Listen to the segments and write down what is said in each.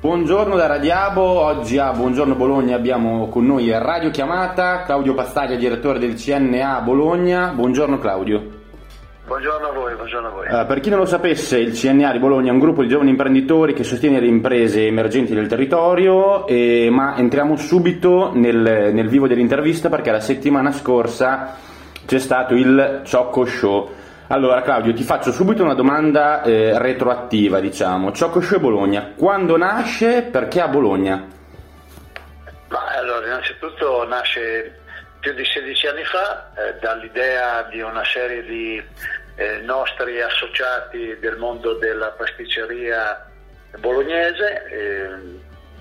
Buongiorno da Radiabo, oggi a Buongiorno Bologna abbiamo con noi Radio Chiamata, Claudio Pastaglia, direttore del CNA Bologna. Buongiorno Claudio. Buongiorno a voi, buongiorno a voi. Uh, per chi non lo sapesse, il CNA di Bologna è un gruppo di giovani imprenditori che sostiene le imprese emergenti del territorio, eh, ma entriamo subito nel, nel vivo dell'intervista perché la settimana scorsa c'è stato il Ciocco Show. Allora Claudio, ti faccio subito una domanda eh, retroattiva, diciamo. Ciocco Show Bologna, quando nasce, perché a Bologna? Ma allora, innanzitutto nasce più di 16 anni fa eh, dall'idea di una serie di eh, nostri associati del mondo della pasticceria bolognese. Eh,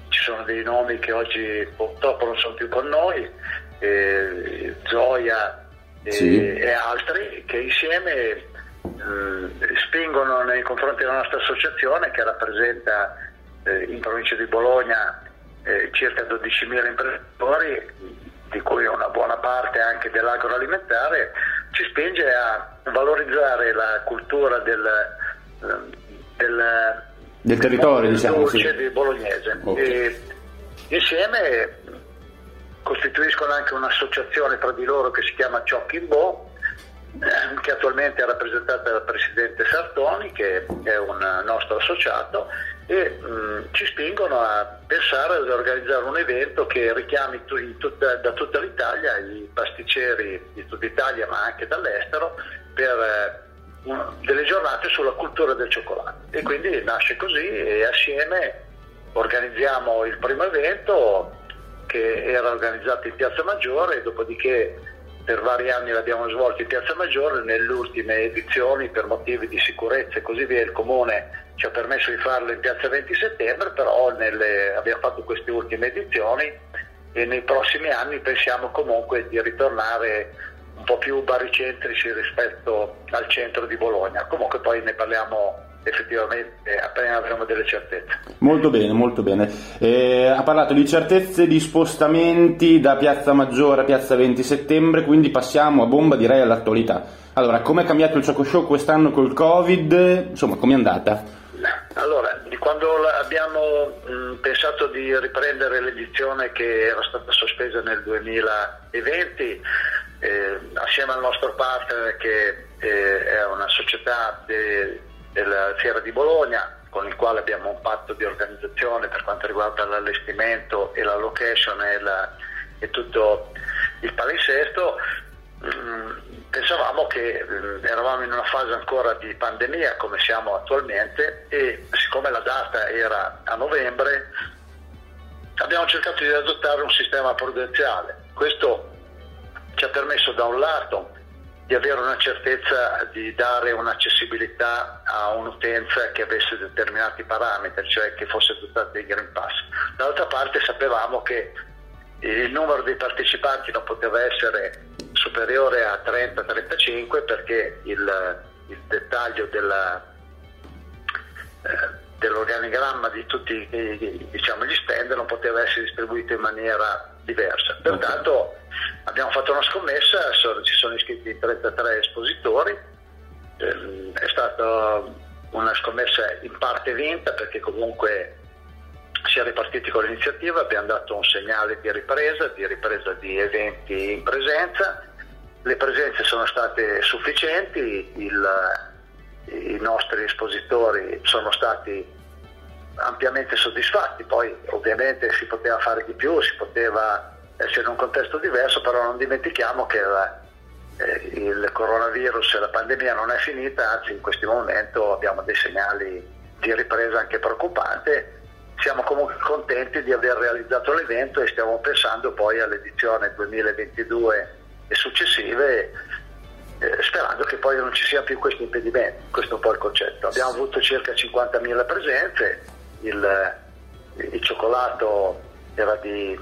ci sono dei nomi che oggi purtroppo non sono più con noi, eh, Zoya sì. e altri, che insieme eh, spingono nei confronti della nostra associazione che rappresenta eh, in provincia di Bologna circa 12.000 imprenditori di cui una buona parte anche dell'agroalimentare, ci spinge a valorizzare la cultura del, ehm, del, del territorio diciamo, dolce sì. di bolognese. Okay. E insieme costituiscono anche un'associazione tra di loro che si chiama Ciocchi Bo, ehm, che attualmente è rappresentata dal presidente Sartoni, che è un nostro associato, e mh, ci spingono a pensare ad organizzare un evento che richiami tu, tutta, da tutta l'Italia i pasticceri di tutta Italia ma anche dall'estero per eh, delle giornate sulla cultura del cioccolato. E quindi nasce così e assieme organizziamo il primo evento che era organizzato in Piazza Maggiore dopodiché per vari anni l'abbiamo svolto in Piazza Maggiore, nelle ultime edizioni per motivi di sicurezza e così via il Comune ci ha permesso di farlo in Piazza 20 settembre, però nelle, abbiamo fatto queste ultime edizioni e nei prossimi anni pensiamo comunque di ritornare un po' più baricentrici rispetto al centro di Bologna. Comunque poi ne parliamo effettivamente appena avremo delle certezze. Molto bene, molto bene. Eh, ha parlato di certezze di spostamenti da Piazza Maggiore a Piazza 20 Settembre, quindi passiamo a bomba direi all'attualità. Allora, come è cambiato il Choco Show quest'anno col Covid? Insomma, com'è andata? Allora, di quando abbiamo mh, pensato di riprendere l'edizione che era stata sospesa nel 2020, eh, assieme al nostro partner che eh, è una società de, della Fiera di Bologna, con il quale abbiamo un patto di organizzazione per quanto riguarda l'allestimento e la location e, la, e tutto il palinsesto, mm, pensavamo che mm, eravamo in una fase ancora di pandemia come siamo attualmente e siccome la data era a novembre abbiamo cercato di adottare un sistema prudenziale. Questo ci ha permesso da un lato di avere una certezza di dare un'accessibilità a un'utenza che avesse determinati parametri, cioè che fosse dotata di Green Pass. Dall'altra parte sapevamo che il numero dei partecipanti non poteva essere superiore a 30-35 perché il, il dettaglio della, eh, dell'organigramma di tutti diciamo, gli stand non poteva essere distribuito in maniera diversa. Pertanto abbiamo fatto una scommessa, ci sono iscritti 33 espositori, ehm, è stata una scommessa in parte vinta perché comunque si è ripartiti con l'iniziativa, abbiamo dato un segnale di ripresa, di ripresa di eventi in presenza, le presenze sono state sufficienti, il, i nostri espositori sono stati ampiamente soddisfatti, poi ovviamente si poteva fare di più, si poteva essere in un contesto diverso, però non dimentichiamo che la, eh, il coronavirus e la pandemia non è finita, anzi in questo momento abbiamo dei segnali di ripresa anche preoccupante. Siamo comunque contenti di aver realizzato l'evento e stiamo pensando poi all'edizione 2022 e successive eh, sperando che poi non ci sia più questo impedimento, questo è un po' il concetto. Abbiamo avuto circa 50.000 presenze, il, il cioccolato era di,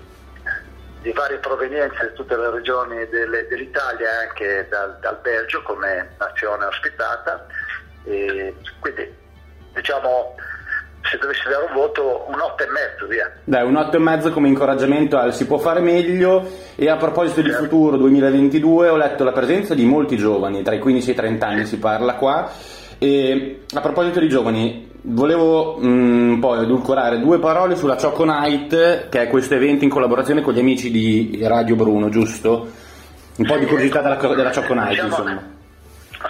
di, varie provenienze di tutte le regioni delle, dell'Italia e anche dal, dal, Belgio come nazione ospitata. E quindi diciamo se dovessi dare un voto un 8,5 via. Dai, un 8,5 come incoraggiamento al si può fare meglio e a proposito di futuro 2022 ho letto la presenza di molti giovani, tra i 15 e i 30 anni si parla qua e a proposito di giovani, volevo mh, poi edulcorare due parole sulla Choco Night, che è questo evento in collaborazione con gli amici di Radio Bruno, giusto? Un po' di curiosità della, della Choco Night, diciamo, insomma.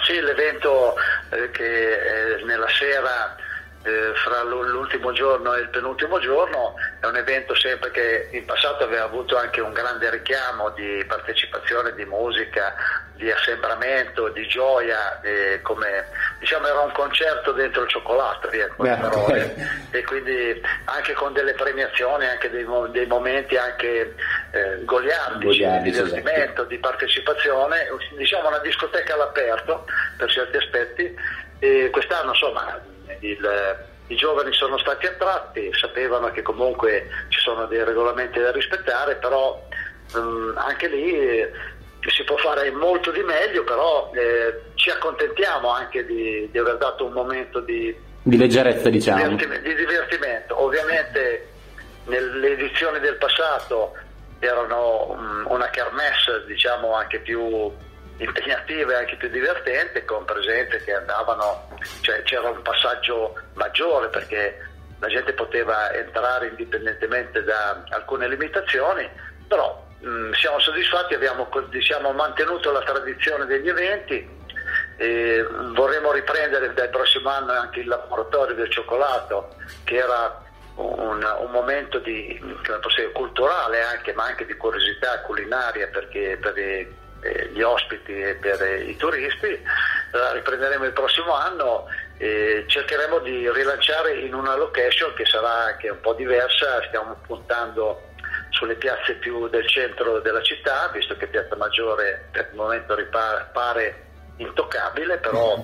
Sì, l'evento eh, che è nella sera eh, fra l'ultimo giorno e il penultimo giorno è un evento sempre che in passato aveva avuto anche un grande richiamo di partecipazione, di musica, di assembramento, di gioia, eh, come, diciamo era un concerto dentro il cioccolato, via, Beh, e quindi anche con delle premiazioni, anche dei, dei momenti anche eh, goliardici, di divertimento, esatto. di partecipazione, diciamo una discoteca all'aperto per certi aspetti. E quest'anno insomma il, i giovani sono stati attratti, sapevano che comunque ci sono dei regolamenti da rispettare, però um, anche lì si può fare molto di meglio, però eh, ci accontentiamo anche di, di, aver dato un momento di, di leggerezza, diciamo. Di divertimento. Ovviamente nelle edizioni del passato erano um, una kermesse diciamo anche più impegnativa e anche più divertente con presenze che andavano, cioè c'era un passaggio maggiore perché la gente poteva entrare indipendentemente da alcune limitazioni, però mh, siamo soddisfatti, abbiamo diciamo, mantenuto la tradizione degli eventi, vorremmo riprendere dal prossimo anno anche il laboratorio del cioccolato che era un, un momento di, culturale anche, ma anche di curiosità culinaria perché per i, eh, gli ospiti e per i turisti. La riprenderemo il prossimo anno e cercheremo di rilanciare in una location che sarà anche un po' diversa, stiamo puntando sulle piazze più del centro della città, visto che Piazza Maggiore per il momento pare intoccabile, però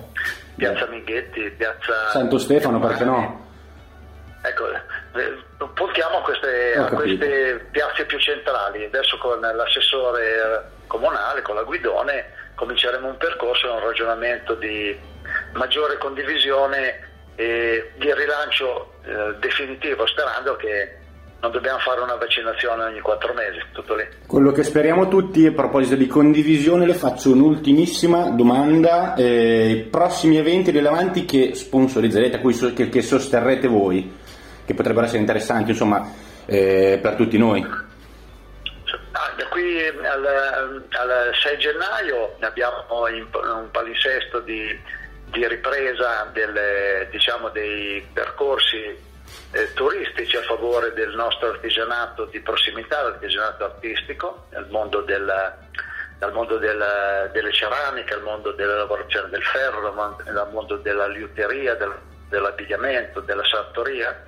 Piazza Minghetti, Piazza Santo Stefano, perché no? Ecco, eh, puntiamo a queste, a queste, piazze più centrali. Adesso con l'assessore comunale, con la Guidone, cominceremo un percorso, un ragionamento di maggiore condivisione e di rilancio eh, definitivo, sperando che non dobbiamo fare una vaccinazione ogni quattro mesi, tutto lì. Quello che speriamo tutti, a proposito di condivisione, le faccio un'ultimissima domanda. Eh, prossimi eventi rilevanti che sponsorizzerete, cui che sosterrete voi? che potrebbero essere interessanti insomma, eh, per tutti noi. Ah, da qui al, al, 6 gennaio abbiamo un palinsesto di, di ripresa delle, diciamo, dei percorsi eh, turistici a favore del nostro artigianato di prossimità, l'artigianato artistico, nel mondo del, dal mondo della, delle ceramiche al mondo della lavorazione del ferro, dal mondo della liuteria, del, dell'abbigliamento, della sartoria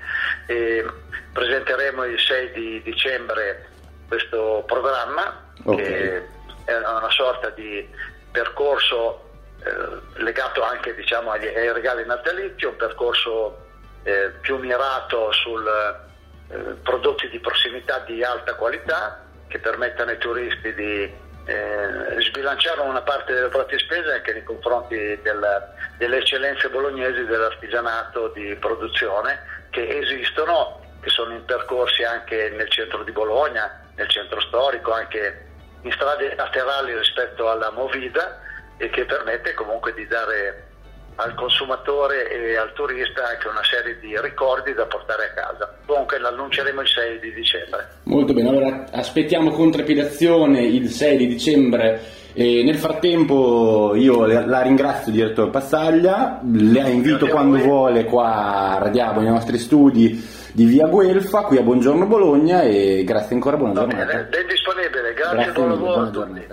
e presenteremo il 6 di dicembre questo programma okay. che è una sorta di percorso eh, legato anche diciamo, agli, ai regali natalizi, un percorso eh, più mirato su eh, prodotti di prossimità di alta qualità che permettano ai turisti di eh, sbilanciare una parte delle proprie spese anche nei confronti del, delle eccellenze bolognesi dell'artigianato di produzione che esistono, che sono in percorsi anche nel centro di Bologna, nel centro storico, anche in strade laterali rispetto alla Movida e che permette comunque di dare al consumatore e al turista anche una serie di ricordi da portare a casa. Comunque l'annunceremo il 6 di dicembre. Molto bene, allora aspettiamo con trepidazione il 6 di dicembre. E nel frattempo io la ringrazio direttore Passaglia, la invito quando vuole qua a Radiabo nei nostri studi di via Guelfa, qui a Buongiorno Bologna e grazie ancora, buona giornata. Bene, ben disponibile, grazie, grazie buon lavoro a tutti.